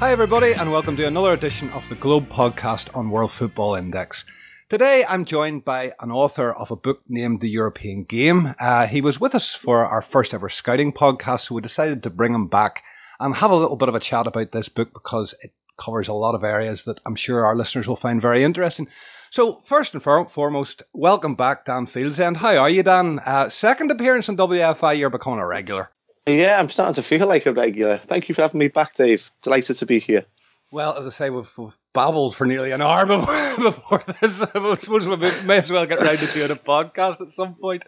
Hi, everybody, and welcome to another edition of the Globe podcast on World Football Index. Today, I'm joined by an author of a book named The European Game. Uh, he was with us for our first ever scouting podcast, so we decided to bring him back and have a little bit of a chat about this book because it covers a lot of areas that I'm sure our listeners will find very interesting. So, first and foremost, welcome back, Dan Fieldsend. How are you, Dan? Uh, second appearance on WFI, you're becoming a regular. Yeah, I'm starting to feel like a regular. Thank you for having me back, Dave. Delighted to be here. Well, as I say, we've, we've babbled for nearly an hour before, before this. I suppose we may as well get round to doing a podcast at some point.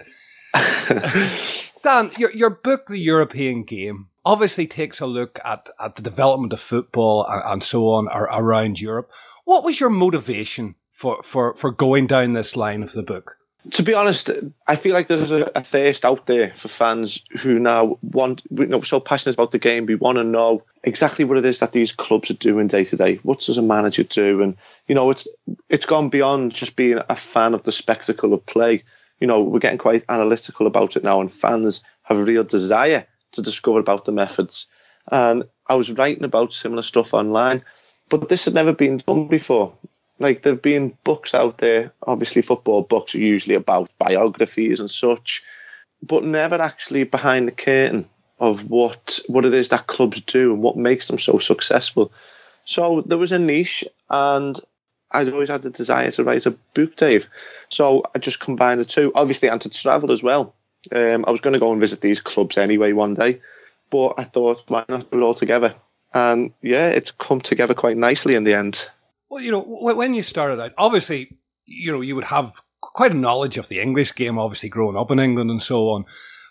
Dan, your, your book, The European Game, obviously takes a look at, at the development of football and, and so on around Europe. What was your motivation for, for, for going down this line of the book? To be honest, I feel like there's a, a, thirst out there for fans who now want, you know, so passionate about the game. We want to know exactly what it is that these clubs are doing day to day. What does a manager do? And you know, it's it's gone beyond just being a fan of the spectacle of play. You know, we're getting quite analytical about it now, and fans have a real desire to discover about the methods. And I was writing about similar stuff online, but this had never been done before. Like there've been books out there. Obviously, football books are usually about biographies and such, but never actually behind the curtain of what what it is that clubs do and what makes them so successful. So there was a niche, and I'd always had the desire to write a book, Dave. So I just combined the two. Obviously, and to travel as well. Um, I was going to go and visit these clubs anyway one day, but I thought, why not put it all together? And yeah, it's come together quite nicely in the end. Well, you know, when you started out, obviously, you know, you would have quite a knowledge of the English game, obviously growing up in England and so on.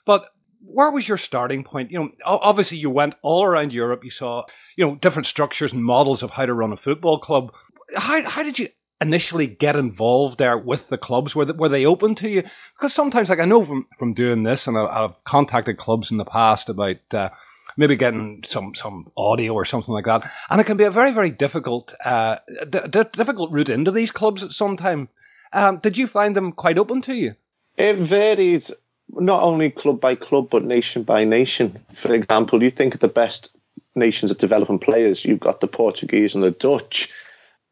But where was your starting point? You know, obviously you went all around Europe. You saw, you know, different structures and models of how to run a football club. How how did you initially get involved there with the clubs? Were they, were they open to you? Because sometimes, like I know from from doing this, and I've contacted clubs in the past about. Uh, maybe getting some some audio or something like that. And it can be a very very difficult uh, d- d- difficult route into these clubs at some time. Um, did you find them quite open to you? It varied not only club by club but nation by nation. For example, you think of the best nations at developing players. You've got the Portuguese and the Dutch,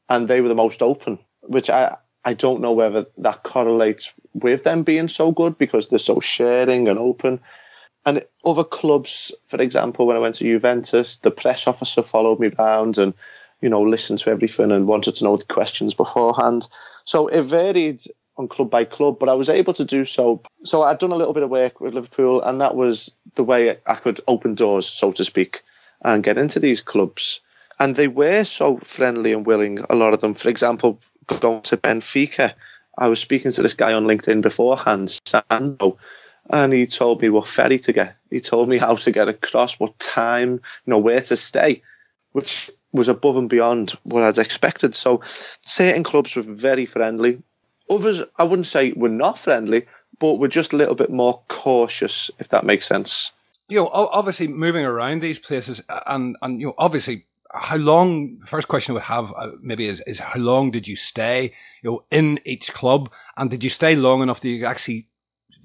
and they were the most open. Which I I don't know whether that correlates with them being so good because they're so sharing and open. And other clubs, for example, when I went to Juventus, the press officer followed me around and, you know, listened to everything and wanted to know the questions beforehand. So it varied on club by club, but I was able to do so. So I'd done a little bit of work with Liverpool, and that was the way I could open doors, so to speak, and get into these clubs. And they were so friendly and willing, a lot of them. For example, going to Benfica, I was speaking to this guy on LinkedIn beforehand, Sandro, and he told me what ferry to get. He told me how to get across, what time, you know, where to stay, which was above and beyond what I'd expected. So certain clubs were very friendly. Others, I wouldn't say were not friendly, but were just a little bit more cautious, if that makes sense. You know, obviously moving around these places, and and you know, obviously, how long? First question we have uh, maybe is is how long did you stay? You know, in each club, and did you stay long enough that you actually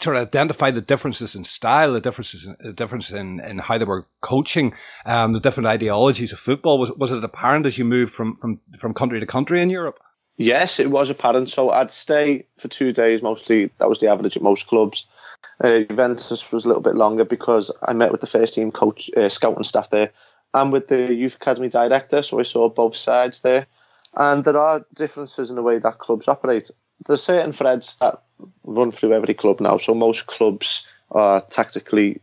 sort of identify the differences in style, the differences, in, the difference in, in how they were coaching, um, the different ideologies of football. Was was it apparent as you moved from from from country to country in Europe? Yes, it was apparent. So I'd stay for two days mostly. That was the average at most clubs. Uh, Juventus was a little bit longer because I met with the first team coach, uh, scouting staff there, and with the youth academy director. So I saw both sides there, and there are differences in the way that clubs operate. There's certain threads that run through every club now. So most clubs are tactically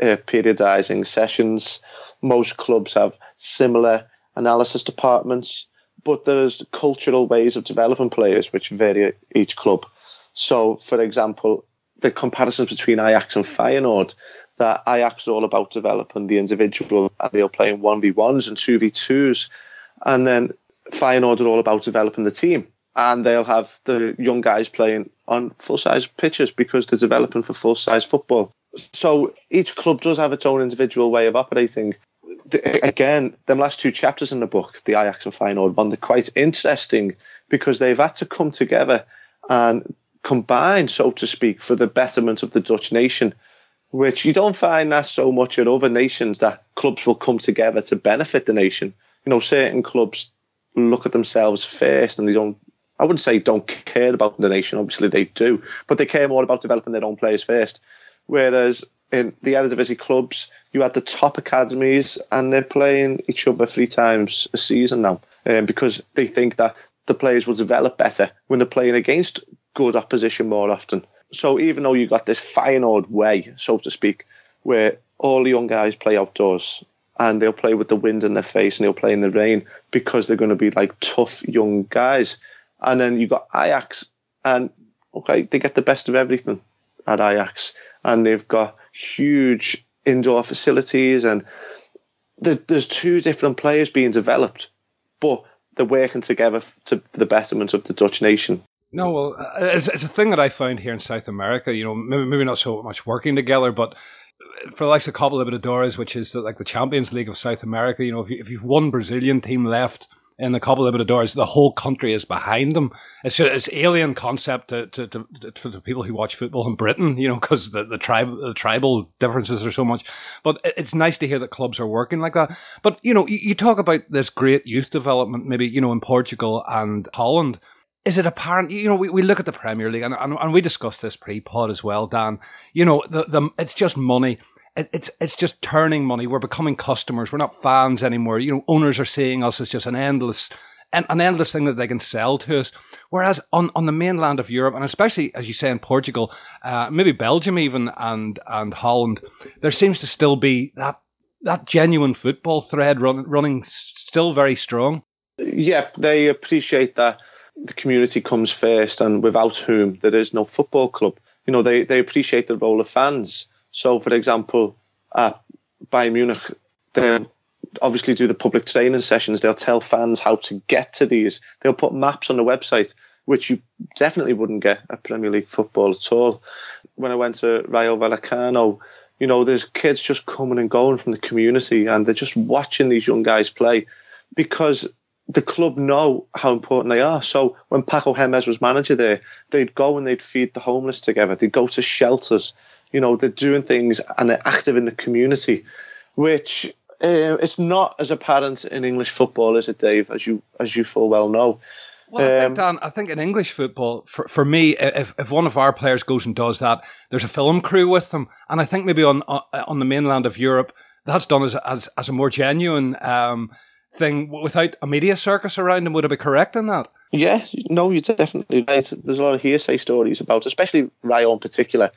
uh, periodizing sessions. Most clubs have similar analysis departments, but there's cultural ways of developing players which vary each club. So, for example, the comparisons between Ajax and Feyenoord, that Ajax is all about developing the individual and they're playing 1v1s and 2v2s. And then Feyenoord are all about developing the team and they'll have the young guys playing on full size pitches because they're developing for full size football. So each club does have its own individual way of operating. The, again, them last two chapters in the book, the Ajax and Feyenoord one, they're quite interesting because they've had to come together and combine, so to speak, for the betterment of the Dutch nation, which you don't find that so much in other nations that clubs will come together to benefit the nation. You know, certain clubs look at themselves first and they don't I wouldn't say don't care about the nation, obviously they do, but they care more about developing their own players first. Whereas in the Eredivisie clubs, you had the top academies and they're playing each other three times a season now um, because they think that the players will develop better when they're playing against good opposition more often. So even though you got this Feyenoord way, so to speak, where all the young guys play outdoors and they'll play with the wind in their face and they'll play in the rain because they're going to be like tough young guys. And then you've got Ajax and okay, they get the best of everything at Ajax and they've got huge indoor facilities and there's two different players being developed, but they're working together to, for the betterment of the Dutch nation. No, well, uh, it's, it's a thing that I found here in South America. You know, maybe, maybe not so much working together, but for the likes of Copa Libertadores, which is like the Champions League of South America, you know, if, you, if you've one Brazilian team left in the Copa Libertadores, the whole country is behind them. It's just, it's alien concept to, to, to, to the people who watch football in Britain, you know, because the, the tribe the tribal differences are so much. But it's nice to hear that clubs are working like that. But you know, you, you talk about this great youth development, maybe you know in Portugal and Holland is it apparent? You know, we, we look at the Premier League and, and, and we discussed this pre-pod as well, Dan. You know, the, the it's just money. It, it's it's just turning money. We're becoming customers. We're not fans anymore. You know, owners are seeing us as just an endless an, an endless thing that they can sell to us. Whereas on, on the mainland of Europe, and especially as you say in Portugal, uh, maybe Belgium even and and Holland, there seems to still be that that genuine football thread run, running still very strong. Yeah, they appreciate that the community comes first, and without whom there is no football club. You know, they, they appreciate the role of fans. So, for example, at Bayern Munich, they'll obviously do the public training sessions. They'll tell fans how to get to these. They'll put maps on the website, which you definitely wouldn't get at Premier League football at all. When I went to Rayo Vallecano, you know, there's kids just coming and going from the community, and they're just watching these young guys play because the club know how important they are. So when Paco Jémez was manager there, they'd go and they'd feed the homeless together. They'd go to shelters. You know, they're doing things and they're active in the community, which uh, it's not as apparent in English football, is it, Dave? As you as you full well know. Well, I think, um, Dan, I think in English football, for, for me, if, if one of our players goes and does that, there's a film crew with them. And I think maybe on on the mainland of Europe, that's done as, as, as a more genuine um, thing without a media circus around them. Would I be correct in that? Yeah, no, you're definitely right. There's a lot of hearsay stories about, especially Rayo in particular.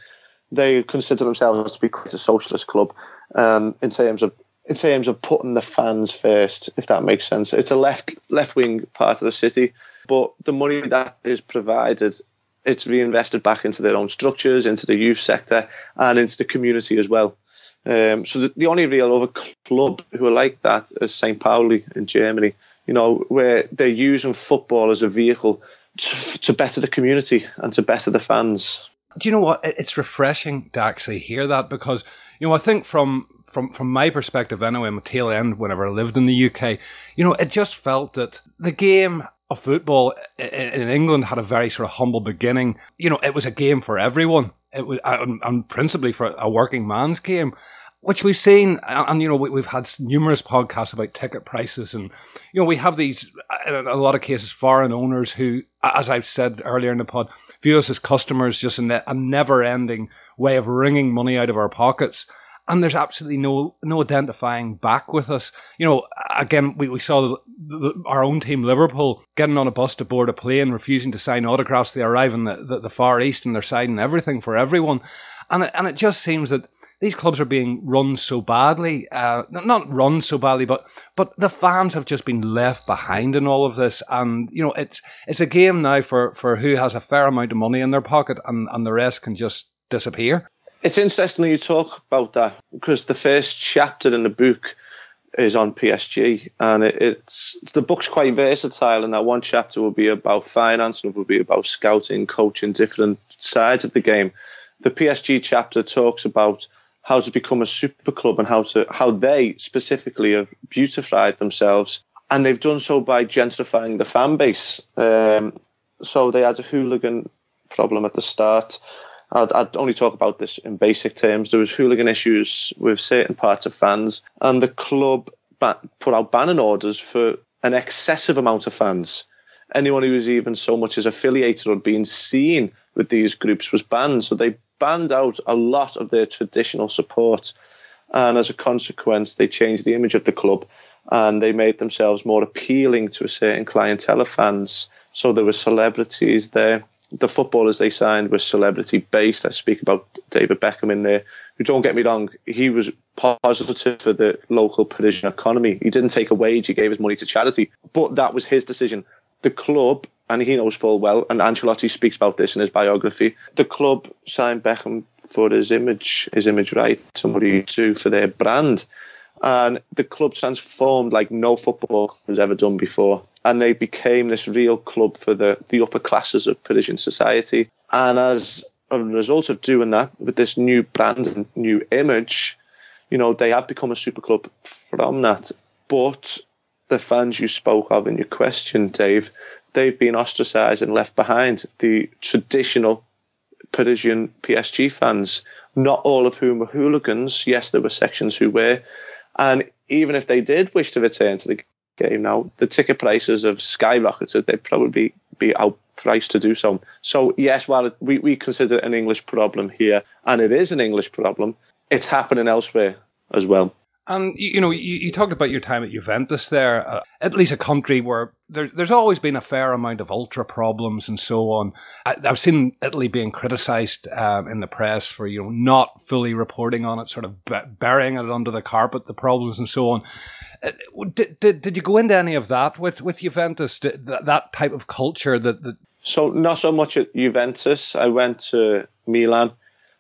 They consider themselves to be quite a socialist club um, in terms of in terms of putting the fans first, if that makes sense. It's a left left wing part of the city, but the money that is provided, it's reinvested back into their own structures, into the youth sector, and into the community as well. Um, so the, the, only real other club who are like that is St. Pauli in Germany, you know, where they're using football as a vehicle to, to better the community and to better the fans. Do you know what? It's refreshing to actually hear that because, you know, I think from from from my perspective anyway, my tail end whenever I lived in the UK, you know, it just felt that the game of football in England had a very sort of humble beginning. You know, it was a game for everyone. It was, and, principally for a working man's game which we've seen, and, and, you know, we, have had numerous podcasts about ticket prices, and you know, we have these in a lot of cases foreign owners who, as I've said earlier in the pod, view us as customers, just a, a never-ending way of wringing money out of our pockets and there's absolutely no no identifying back with us. You know, again, we, we saw the, the, our own team, Liverpool, getting on a bus to board a plane, refusing to sign autographs. They arrive in the, the, the Far East and they're signing everything for everyone. And it, and it just seems that these clubs are being run so badly, uh, not run so badly, but but the fans have just been left behind in all of this, and you know it's it's a game now for for who has a fair amount of money in their pocket, and and the rest can just disappear. It's interesting you talk about that because the first chapter in the book is on PSG, and it, it's the book's quite versatile. And that one chapter will be about finance, and it will be about scouting, coaching, different sides of the game. The PSG chapter talks about how to become a super club and how to how they specifically have beautified themselves, and they've done so by gentrifying the fan base. Um, so they had a hooligan problem at the start. I'd, I'd, only talk about this in basic terms. There was hooligan issues with certain parts of fans, and the club put out banning orders for an excessive amount of fans. Anyone who was even so much as affiliated or being seen with these groups was banned. So they banned out a lot of their traditional support. And as a consequence, they changed the image of the club and they made themselves more appealing to a certain clientele of fans. So there were celebrities there. The footballers they signed were celebrity based. I speak about David Beckham in there, who don't get me wrong, he was positive for the local Parisian economy. He didn't take a wage, he gave his money to charity. But that was his decision. The club, and he knows full well, and Ancelotti speaks about this in his biography, the club signed Beckham for his image, his image right, somebody to for their brand and the club transformed like no football has ever done before. And they became this real club for the, the upper classes of Parisian society. And as a result of doing that, with this new brand and new image, you know, they have become a super club from that. But the fans you spoke of in your question, Dave, they've been ostracised and left behind. The traditional Parisian PSG fans, not all of whom were hooligans. Yes, there were sections who were, and even if they did wish to return to the game now, the ticket prices have skyrocketed. They'd probably be outpriced to do so. So, yes, while we, we consider it an English problem here, and it is an English problem, it's happening elsewhere as well. And you, know, you, you, talked about your time at Juventus there, uh, at least a country where there, there's always been a fair amount of ultra problems and so on. I, have seen Italy being criticised um, in the press for you know not fully reporting on it, sort of burying it under the carpet, the problems and so on. Uh, did, did, did you go into any of that with with Juventus? Did, that, that type of culture that, that so not so much at Juventus. I went to Milan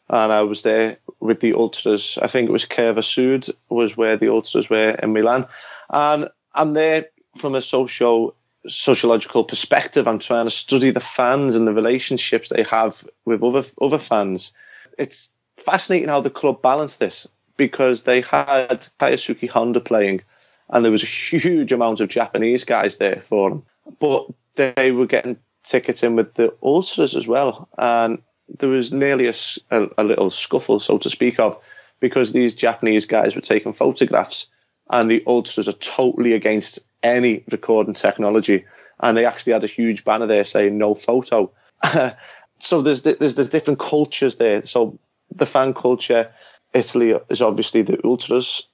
and I was there with the ultras. I think it was Curva Sud was where the ultras were in Milan, and I'm there from a social sociological perspective. I'm trying to study the fans and the relationships they have with other other fans. It's fascinating how the club balanced this because they had Keisuke Honda playing, and there was a huge amount of Japanese guys there for them, but they were getting tickets in with the ultras as well, and there was nearly a, a, a, little scuffle, so to speak of, because these Japanese guys were taking photographs, and the ultras are totally against any recording technology, and they actually had a huge banner there saying "no photo." so there's there's there's different cultures there. So the fan culture, Italy is obviously the ultras,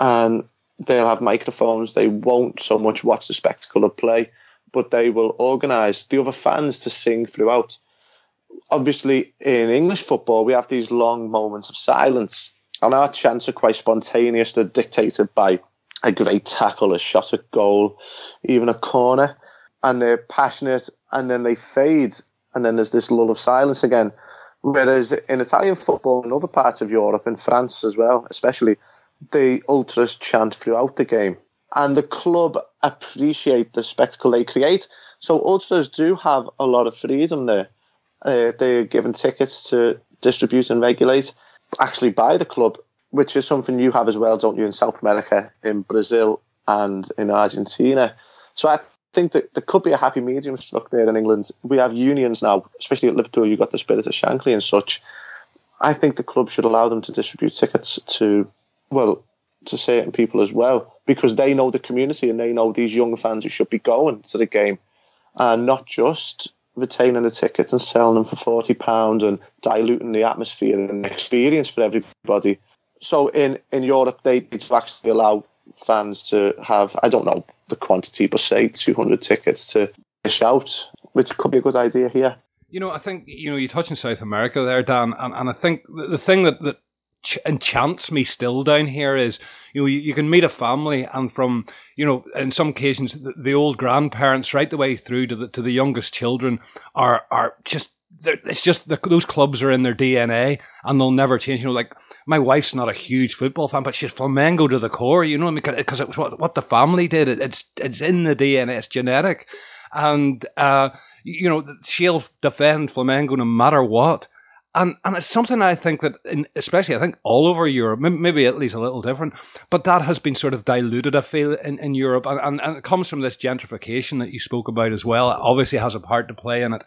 and they'll have microphones. They won't so much watch the spectacle of play, but they will organise the other fans to sing throughout obviously in English football, we have these long moments of silence, and our chants are quite spontaneous. They're dictated by a great tackle, a shot at goal, even a corner, and they're passionate, and then they fade, and then there's this lull of silence again. Whereas in Italian football and other parts of Europe, in France as well, especially, the ultras chant throughout the game. And the club appreciate the spectacle they create. So ultras do have a lot of freedom there uh, they're given tickets to distribute and regulate, actually by the club, which is something you have as well, don't you, in South America, in Brazil, and in Argentina. So I think that there could be a happy medium struck there in England. We have unions now, especially at Liverpool. You've got the Spirit of Shankly and such. I think the club should allow them to distribute tickets to, well, to certain people as well, because they know the community and they know these young fans who should be going to the game, and not just retaining the tickets and selling them for forty pound and diluting the atmosphere and experience for everybody. So in in Europe, they to actually allow fans to have I don't know the quantity, but say two hundred tickets to dish out, which could be a good idea here. You know, I think you know you touch in South America there, Dan, and, and I think the, the thing that, that enchants me still down here is you know you, you, can meet a family and from you know in some occasions the, the, old grandparents right the way through to the to the youngest children are are just it's just the, those clubs are in their DNA and they'll never change. You know, like my wife's not a huge football fan, but she's Flamengo to the core. You know, because it was what, what the family did. It, it's it's in the DNA. It's genetic, and uh, you know she'll defend Flamengo no matter what And, and it's something I think that, in, especially I think all over Europe, maybe Italy's a little different, but that has been sort of diluted, I feel, in, in Europe. And, and, and it comes from this gentrification that you spoke about as well. It obviously has a part to play in it.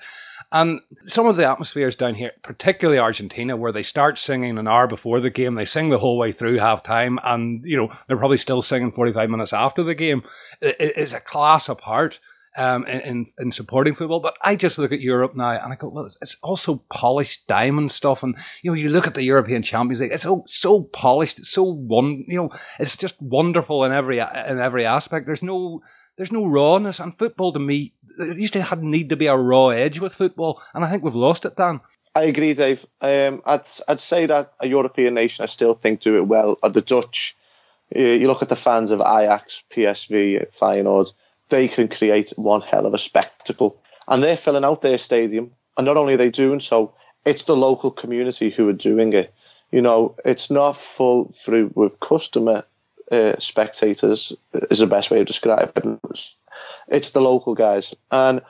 And some of the atmospheres down here, particularly Argentina, where they start singing an hour before the game, they sing the whole way through half time, and you know they're probably still singing forty five minutes after the game. It is a class apart um, in, in supporting football. But I just look at Europe now and I go, well, it's, it's, also polished diamond stuff. And, you know, you look at the European Champions League, it's so, so polished. It's so one, you know, it's just wonderful in every, in every aspect. There's no, there's no rawness. And football to me, there used to have, need to be a raw edge with football. And I think we've lost it, Dan. I agree, Dave. Um, I'd, I'd say that a European nation, I still think, do it well. Are the Dutch. You look at the fans of Ajax, PSV, Feyenoord they can create one hell of a spectacle. And they're filling out their stadium. And not only are they doing so, it's the local community who are doing it. You know, it's not full through with customer uh, spectators, is the best way to describe it. It's the local guys. And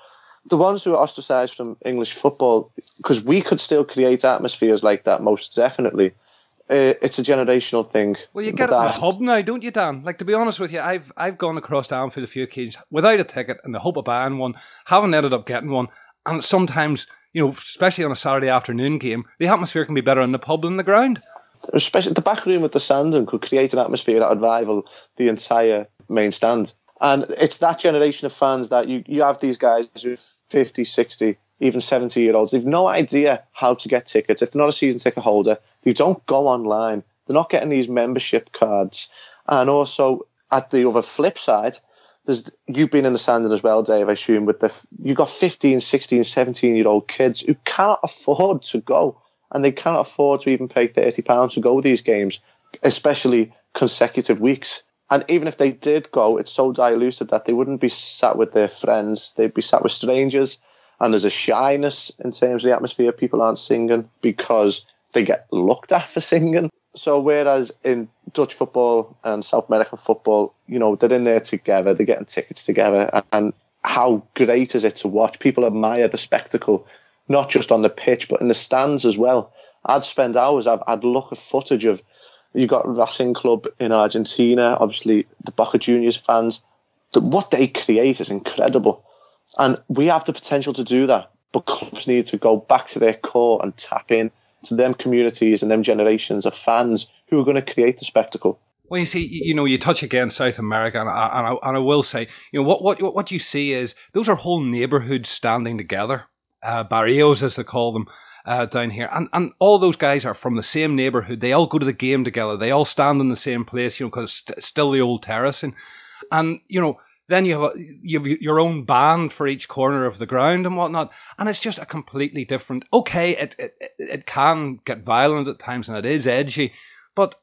the ones who are ostracized from English football, because we could still create atmospheres like that, most definitely uh, it's a generational thing. Well, you get it in the pub now, don't you, Dan? Like to be honest with you, I've I've gone across to Anfield a few occasions without a ticket in the hope of buying one, haven't ended up getting one, and sometimes you know, especially on a Saturday afternoon game, the atmosphere can be better in the pub than the ground. Especially the back room at the Sandon could create an atmosphere that would rival the entire main stand. And it's that generation of fans that you, you have these guys who are 50, 60, even 70 year olds. They've no idea how to get tickets. If they're not a season ticket holder, they don't go online. They're not getting these membership cards. And also, at the other flip side, there's you've been in the Sandon as well, Dave. I assume with the you've got 15, 16, 17 year old kids who cannot afford to go, and they cannot afford to even pay thirty pounds to go to these games, especially consecutive weeks. And even if they did go, it's so diluted that they wouldn't be sat with their friends; they'd be sat with strangers and there's a shyness in terms of the atmosphere. People aren't singing because they get looked at for singing. So whereas in Dutch football and South American football, you know, they're in there together, they're getting tickets together, and how great is it to watch? People admire the spectacle, not just on the pitch, but in the stands as well. I'd spend hours, I'd, I'd look at footage of, you got Racing Club in Argentina, obviously the Boca Juniors fans. what they create is incredible. And we have the potential to do that. But clubs need to go back to their core and tap in to them communities and them generations of fans who are going to create the spectacle. Well, you see, you know, you touch again South America, and I, and I, and I will say, you know, what, what, what you see is those are whole neighborhoods standing together, uh, barrios as they call them, uh, down here. And, and all those guys are from the same neighborhood. They all go to the game together. They all stand in the same place, you know, because it's still the old terracing. And, you know, then you have, a, you have your own band for each corner of the ground and whatnot, and it's just a completely different. Okay, it it, it can get violent at times and it is edgy, but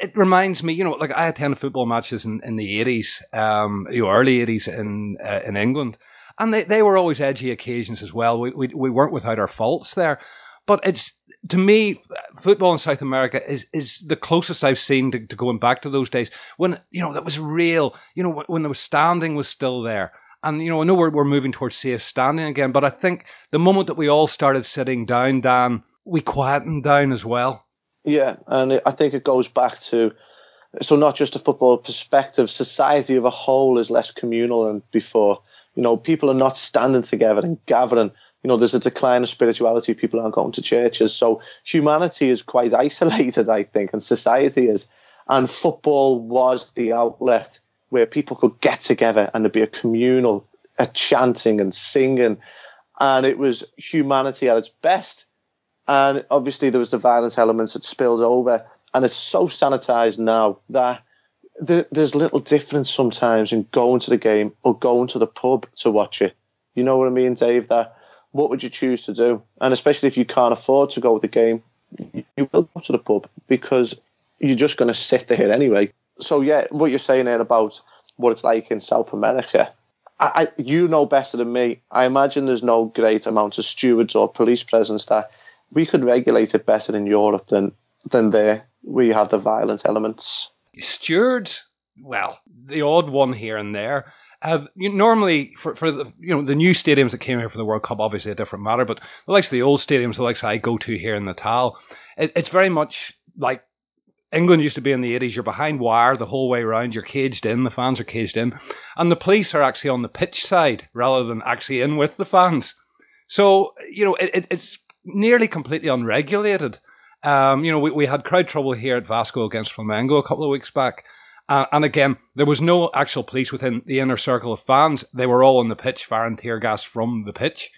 it reminds me, you know, like I attended football matches in, in the eighties, um, you early eighties in uh, in England, and they, they were always edgy occasions as well. We, we we weren't without our faults there, but it's to me, football in South America is is the closest I've seen to, to, going back to those days when you know that was real. You know when the standing was still there, and you know I know we're we're moving towards safe standing again, but I think the moment that we all started sitting down, Dan, we quietened down as well. Yeah, and I think it goes back to so not just a football perspective. Society of a whole is less communal than before. You know, people are not standing together and gathering you know, there's a decline of spirituality. People aren't going to churches. So humanity is quite isolated, I think, and society is. And football was the outlet where people could get together and there'd be a communal, a chanting and singing. And it was humanity at its best. And obviously there was the violence elements that spilled over. And it's so sanitized now that there's little difference sometimes in going to the game or going to the pub to watch it. You know what I mean, Dave? That what would you choose to do? And especially if you can't afford to go to the game, you will go to the pub because you're just going to sit there anyway. So yeah, what you're saying there about what it's like in South America, I, I, you know better than me. I imagine there's no great amount of stewards or police presence that we could regulate it better in Europe than than there, where you have the violent elements. Stewards, well, the odd one here and there. Have you, normally for, for the you know the new stadiums that came here for the World Cup, obviously a different matter. But the likes of the old stadiums, the likes I go to here in Natal, it, it's very much like England used to be in the 80s. You're behind wire the whole way around. You're caged in. The fans are caged in. And the police are actually on the pitch side rather than actually in with the fans. So, you know, it, it, it's nearly completely unregulated. Um, you know, we, we had crowd trouble here at Vasco against Flamengo a couple of weeks back. Uh, and again, there was no actual police within the inner circle of fans. They were all on the pitch, firing tear gas from the pitch.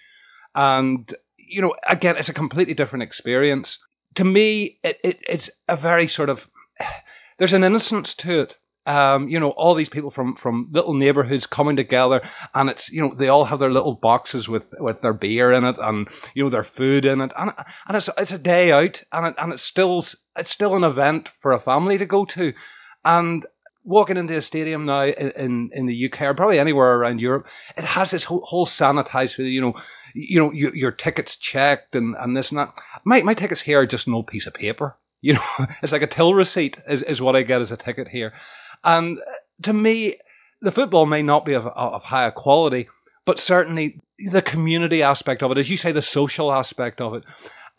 And, you know, again, it's a completely different experience to me, it, it, it's a very sort of there's an innocence to it. Um, you know, all these people from, from little neighborhoods coming together, and it's you know they all have their little boxes with, with their beer in it, and you know their food in it, and and it's it's a day out, and it, and it's still it's still an event for a family to go to, and walking into a stadium now in, in, in the UK or probably anywhere around Europe, it has this whole, whole sanitized, you know, you know, your, your tickets checked and, and this and that. My, my tickets here are just an old piece of paper. You know, it's like a till receipt is, is what I get as a ticket here. And to me, the football may not be of, of higher quality, but certainly the community aspect of it, as you say, the social aspect of it.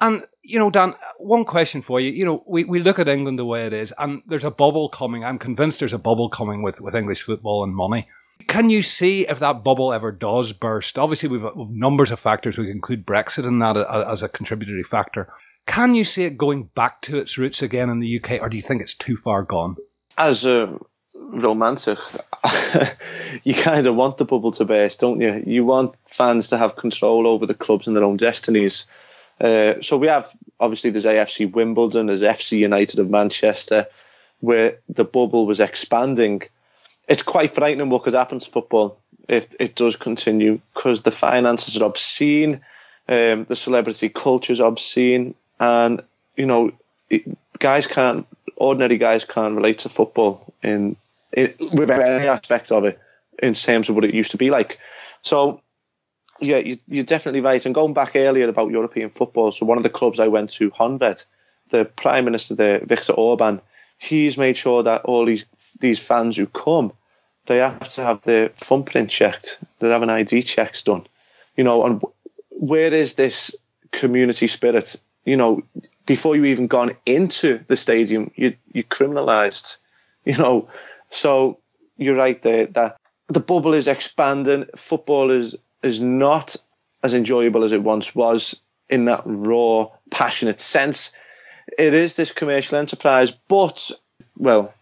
And, you know, Dan, one question for you. You know, we, we look at England the way it is, and there's a bubble coming. I'm convinced there's a bubble coming with, with English football and money. Can you see if that bubble ever does burst? Obviously, we've, we've numbers of factors. We include Brexit in that uh, as a contributory factor. Can you see it going back to its roots again in the UK, or do you think it's too far gone? As a romantic, you kind of want the bubble to burst, don't you? You want fans to have control over the clubs and their own destinies. Uh, so we have obviously there's AFC Wimbledon, there's FC United of Manchester, where the bubble was expanding it's quite frightening what could happen to football if it does continue because the finances are obscene, um, the celebrity culture is obscene, and you know, guys can't, ordinary guys can't relate to football in, in with any aspect of it in terms of what it used to be like. So, yeah, you, you're definitely right. And going back earlier about European football, so one of the clubs I went to, Honved, the Prime Minister there, Viktor Orban, he's made sure that all these these fans who come they have to have their thumbprint checked. They have an ID checks done. You know, and where is this community spirit? You know, before you even gone into the stadium, you you criminalised. You know, so you're right there that the bubble is expanding. Football is is not as enjoyable as it once was in that raw, passionate sense. It is this commercial enterprise, but well,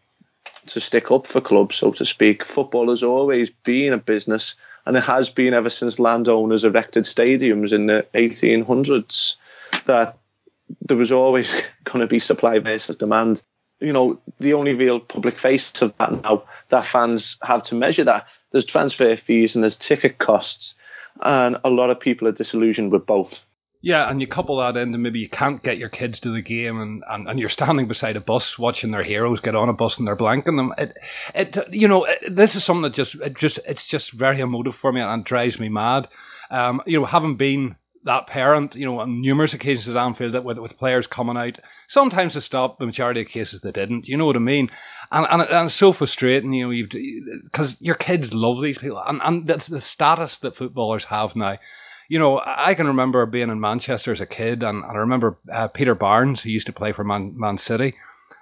to stick up for clubs, so to speak. Football has always been a business, and it has been ever since landowners erected stadiums in the 1800s. That there was always going to be supply versus demand. You know, the only real public face of that now that fans have to measure that. There's transfer fees and there's ticket costs, and a lot of people are disillusioned with both. Yeah, and you couple that in, into maybe you can't get your kids to the game, and, and, and you're standing beside a bus watching their heroes get on a bus and they're blanking them. It, it, you know, it, this is something that just, it just, it's just very emotive for me and drives me mad. Um, you know, having been that parent, you know, on numerous occasions at Anfield that with, with players coming out, sometimes to stop, the majority of cases they didn't. You know what I mean? And and, and it's so frustrating, you know, because your kids love these people, and and that's the status that footballers have now you know, I can remember being in Manchester as a kid, and, and I remember uh, Peter Barnes, who used to play for Man, Man City.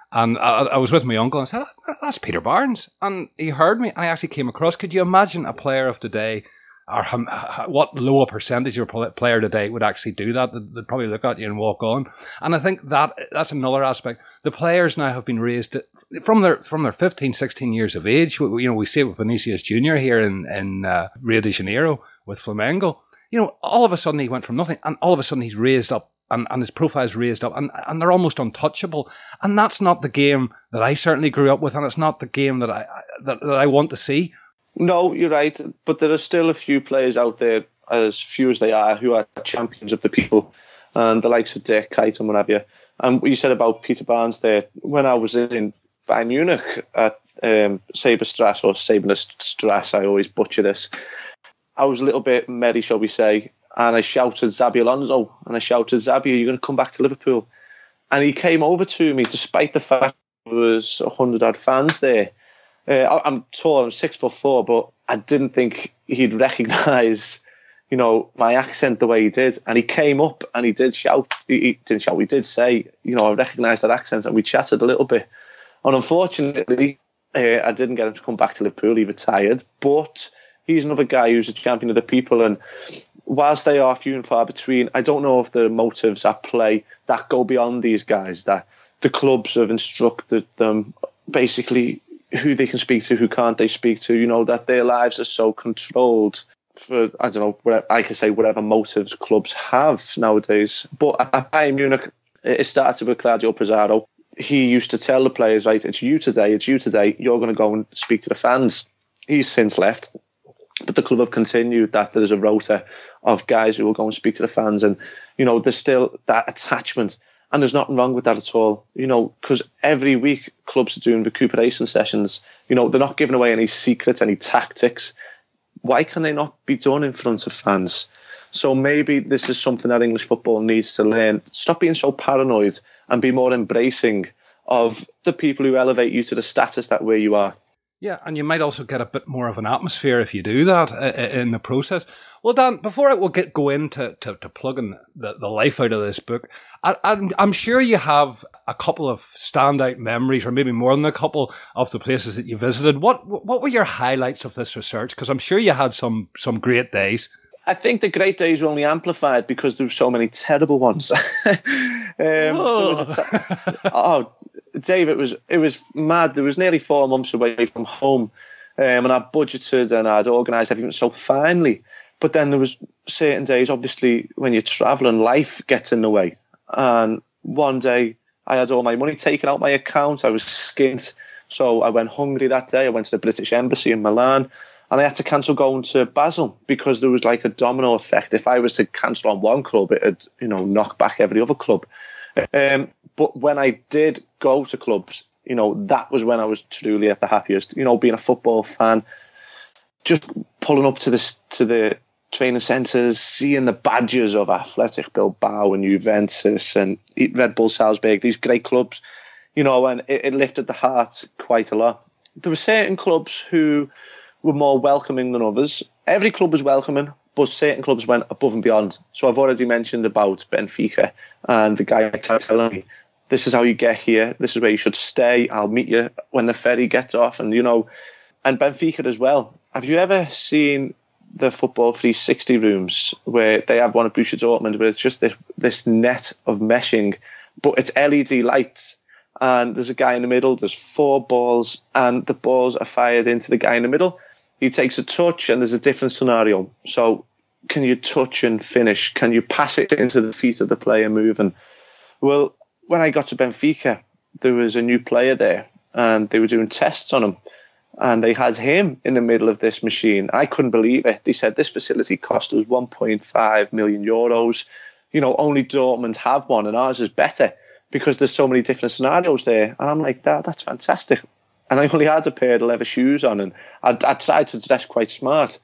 And I, I, was with my uncle and I said, That's Peter Barnes. And he heard me, and I actually came across. Could you imagine a player of today, or what lower percentage of a player today would actually do that? They'd probably look at you and walk on. And I think that that's another aspect. The players now have been raised from their from their 15, 16 years of age. You know, we see it with Vinicius Junior here in in uh, Rio de Janeiro with Flamengo you know, all of a sudden he went from nothing and all of a sudden he's raised up and, and his profile's raised up and, and they're almost untouchable. And that's not the game that I certainly grew up with and it's not the game that I, that, that I want to see. No, you're right. But there are still a few players out there, as few as they are, who are champions of the people and the likes of Dirk Kuyt and whatever. And what you said about Peter Barnes there, when I was in Bayern Munich at um, Saberstrasse or Saberstrasse, I always butcher this. I was a little bit merry, shall we say, and I shouted Xabi Alonso, and I shouted, Xabi, are you going to come back to Liverpool? And he came over to me, despite the fact there was a hundred odd fans there, Uh, I'm tall, I'm six foot four, but I didn't think he'd recognise, you know, my accent the way he did. And he came up and he did shout. He, didn't shout. He did say, you know, I recognised that accent, and we chatted a little bit. And unfortunately, uh, I didn't get him to come back to Liverpool. He retired, but he's another guy who's a champion of the people. And whilst they are few and far between, I don't know if the motives at play that go beyond these guys. That the clubs have instructed them basically who they can speak to, who can't they speak to. You know that their lives are so controlled for I don't know. Whatever, I can say whatever motives clubs have nowadays. But at Bayern Munich, it started with Claudio Pizarro. He used to tell the players, right, it's you today, it's you today. You're going to go and speak to the fans. He's since left, but the club have continued that there is a rota of guys who will go and speak to the fans, and you know there's still that attachment and there's nothing wrong with that at all, you know, because every week clubs are doing recuperation sessions. You know, they're not giving away any secrets, any tactics. Why can they not be done in front of fans? So maybe this is something that English football needs to learn. Stop being so paranoid and be more embracing of the people who elevate you to the status that where you are. Yeah, and you might also get a bit more of an atmosphere if you do that uh, uh, in the process. Well, Dan, before I will get go into to, to plugging the, the life out of this book, I, I'm, I'm sure you have a couple of standout memories, or maybe more than a couple of the places that you visited. What what were your highlights of this research? Because I'm sure you had some some great days. I think the great days were only amplified because there were so many terrible ones. um, oh, Dave, it was it was mad. There was nearly four months away from home, um, and I budgeted and I'd organised everything so finely. But then there was certain days, obviously, when you're travelling, life gets in the way. And one day, I had all my money taken out my account. I was skint, so I went hungry that day. I went to the British Embassy in Milan, and I had to cancel going to Basel because there was like a domino effect. If I was to cancel on one club, it'd you know knock back every other club. Um, but when I did go to clubs, you know, that was when I was truly at the happiest. You know, being a football fan, just pulling up to the to the training centres, seeing the badges of Athletic Bilbao and Juventus and Red Bull Salzburg, these great clubs, you know, and it, it lifted the heart quite a lot. There were certain clubs who were more welcoming than others. Every club was welcoming, but certain clubs went above and beyond. So I've already mentioned about Benfica and the guy telling me this is how you get here. This is where you should stay. I'll meet you when the ferry gets off. And, you know, and Benfica as well. Have you ever seen the Football 360 rooms where they have one at Borussia Dortmund where it's just this, this net of meshing, but it's LED lights. And there's a guy in the middle, there's four balls, and the balls are fired into the guy in the middle. He takes a touch, and there's a different scenario. So, can you touch and finish? Can you pass it into the feet of the player moving? Well, when I got to Benfica, there was a new player there, and they were doing tests on him, and they had him in the middle of this machine. I couldn't believe it. They said this facility cost us 1.5 million euros. You know, only Dortmund have one, and ours is better because there's so many different scenarios there. And I'm like, that that's fantastic. And I only had a pair of leather shoes on, and I, I tried to dress quite smart.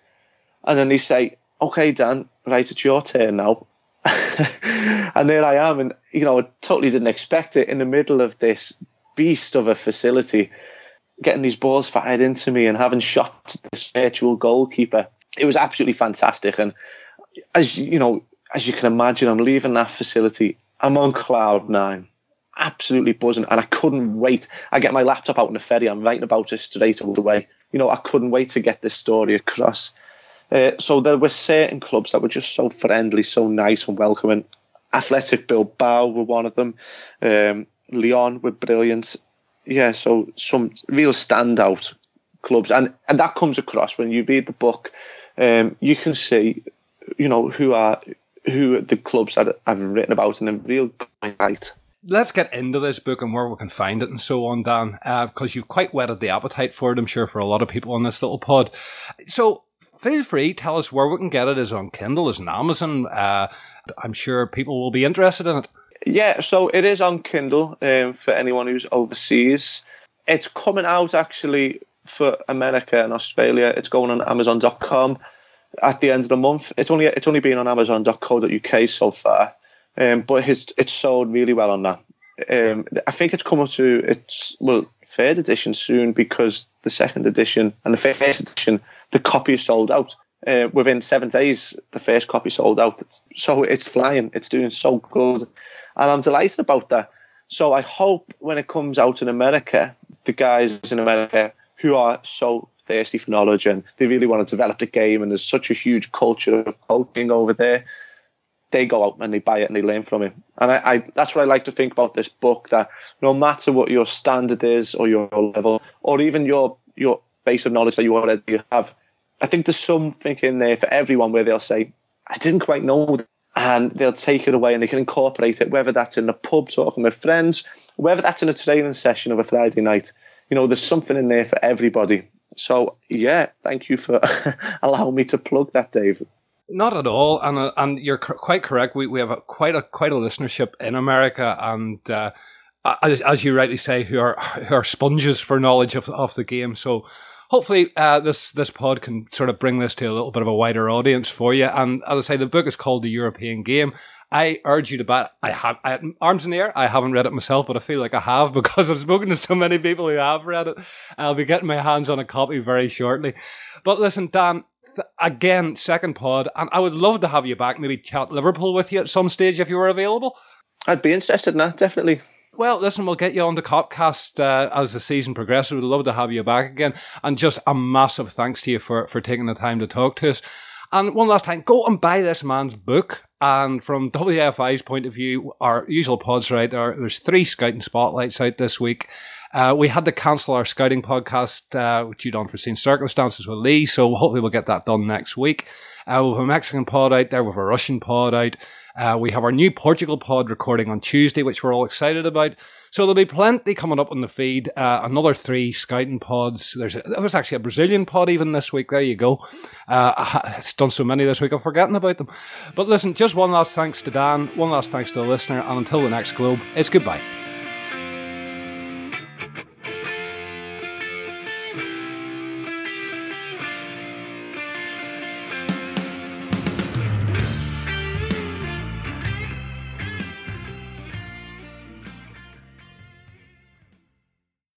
And then they say, "Okay, Dan, right, it's your turn now." and there I am, and you know, I totally didn't expect it in the middle of this beast of a facility, getting these balls fired into me and having shot this virtual goalkeeper. It was absolutely fantastic, and as you know, as you can imagine, I'm leaving that facility. I'm on cloud nine, absolutely buzzing, and I couldn't wait. I get my laptop out in the ferry. I'm writing about it straight away. You know, I couldn't wait to get this story across. Uh, so there were certain clubs that were just so friendly, so nice and welcoming. Athletic Bilbao were one of them. Um, Lyon were brilliant. Yeah, so some real standout clubs, and and that comes across when you read the book. Um, you can see, you know, who are who the clubs that I've written about in a real light. Let's get into this book and where we can find it and so on, Dan, because uh, you've quite whetted the appetite for it, I'm sure, for a lot of people on this little pod. So, feel free, tell us where we can get it. Is on Kindle? Is on Amazon? Uh, I'm sure people will be interested in it. Yeah, so it is on Kindle um, for anyone who's overseas. It's coming out actually for America and Australia. It's going on Amazon.com at the end of the month. It's only it's only been on Amazon.co.uk so far, um, but it's it's sold really well on that. Um, I think it's come up to it's well third edition soon because the second edition and the first edition, the copy is sold out. Uh, within seven days, the first copy sold out. So it's flying. It's doing so good. And I'm delighted about that. So I hope when it comes out in America, the guys in America who are so thirsty for knowledge and they really want to develop the game and there's such a huge culture of coaching over there, they go out and they buy it and they learn from it. And I, I, that's what I like to think about this book that no matter what your standard is or your level or even your your base of knowledge that you already have, I think there's something in there for everyone where they'll say, I didn't quite know and they'll take it away and they can incorporate it, whether that's in a pub talking with friends, whether that's in a training session of a Friday night. You know, there's something in there for everybody. So, yeah, thank you for allowing me to plug that, Dave. Not at all, and uh, and you're quite correct. We we have a, quite a quite a listenership in America, and uh, as, as you rightly say, who are who are sponges for knowledge of of the game. So hopefully uh, this this pod can sort of bring this to a little bit of a wider audience for you. And as I say, the book is called The European Game. I urge you to buy it. I have I, arms in the air. I haven't read it myself, but I feel like I have because I've spoken to so many people who have read it. I'll be getting my hands on a copy very shortly. But listen, Dan, again, second pod, and I would love to have you back. Maybe chat Liverpool with you at some stage if you were available. I'd be interested in that, definitely. Well, listen, we'll get you on the Copcast uh, as the season progresses. We'd love to have you back again. And just a massive thanks to you for, for taking the time to talk to us. And one last time, go and buy this man's book. And from WFI's point of view, our usual pods right there, there's three scouting spotlights out this week. Uh, we had to cancel our scouting podcast uh, due to unforeseen circumstances with Lee, so hopefully we'll get that done next week. Uh, we have a Mexican pod out there, we have a Russian pod out. Uh, we have our new Portugal pod recording on Tuesday, which we're all excited about. So there'll be plenty coming up on the feed. Uh, another three scouting pods. There's a, there was actually a Brazilian pod even this week. There you go. Uh, it's done so many this week, I'm forgetting about them. But listen, just one last thanks to Dan, one last thanks to the listener, and until the next globe, it's goodbye.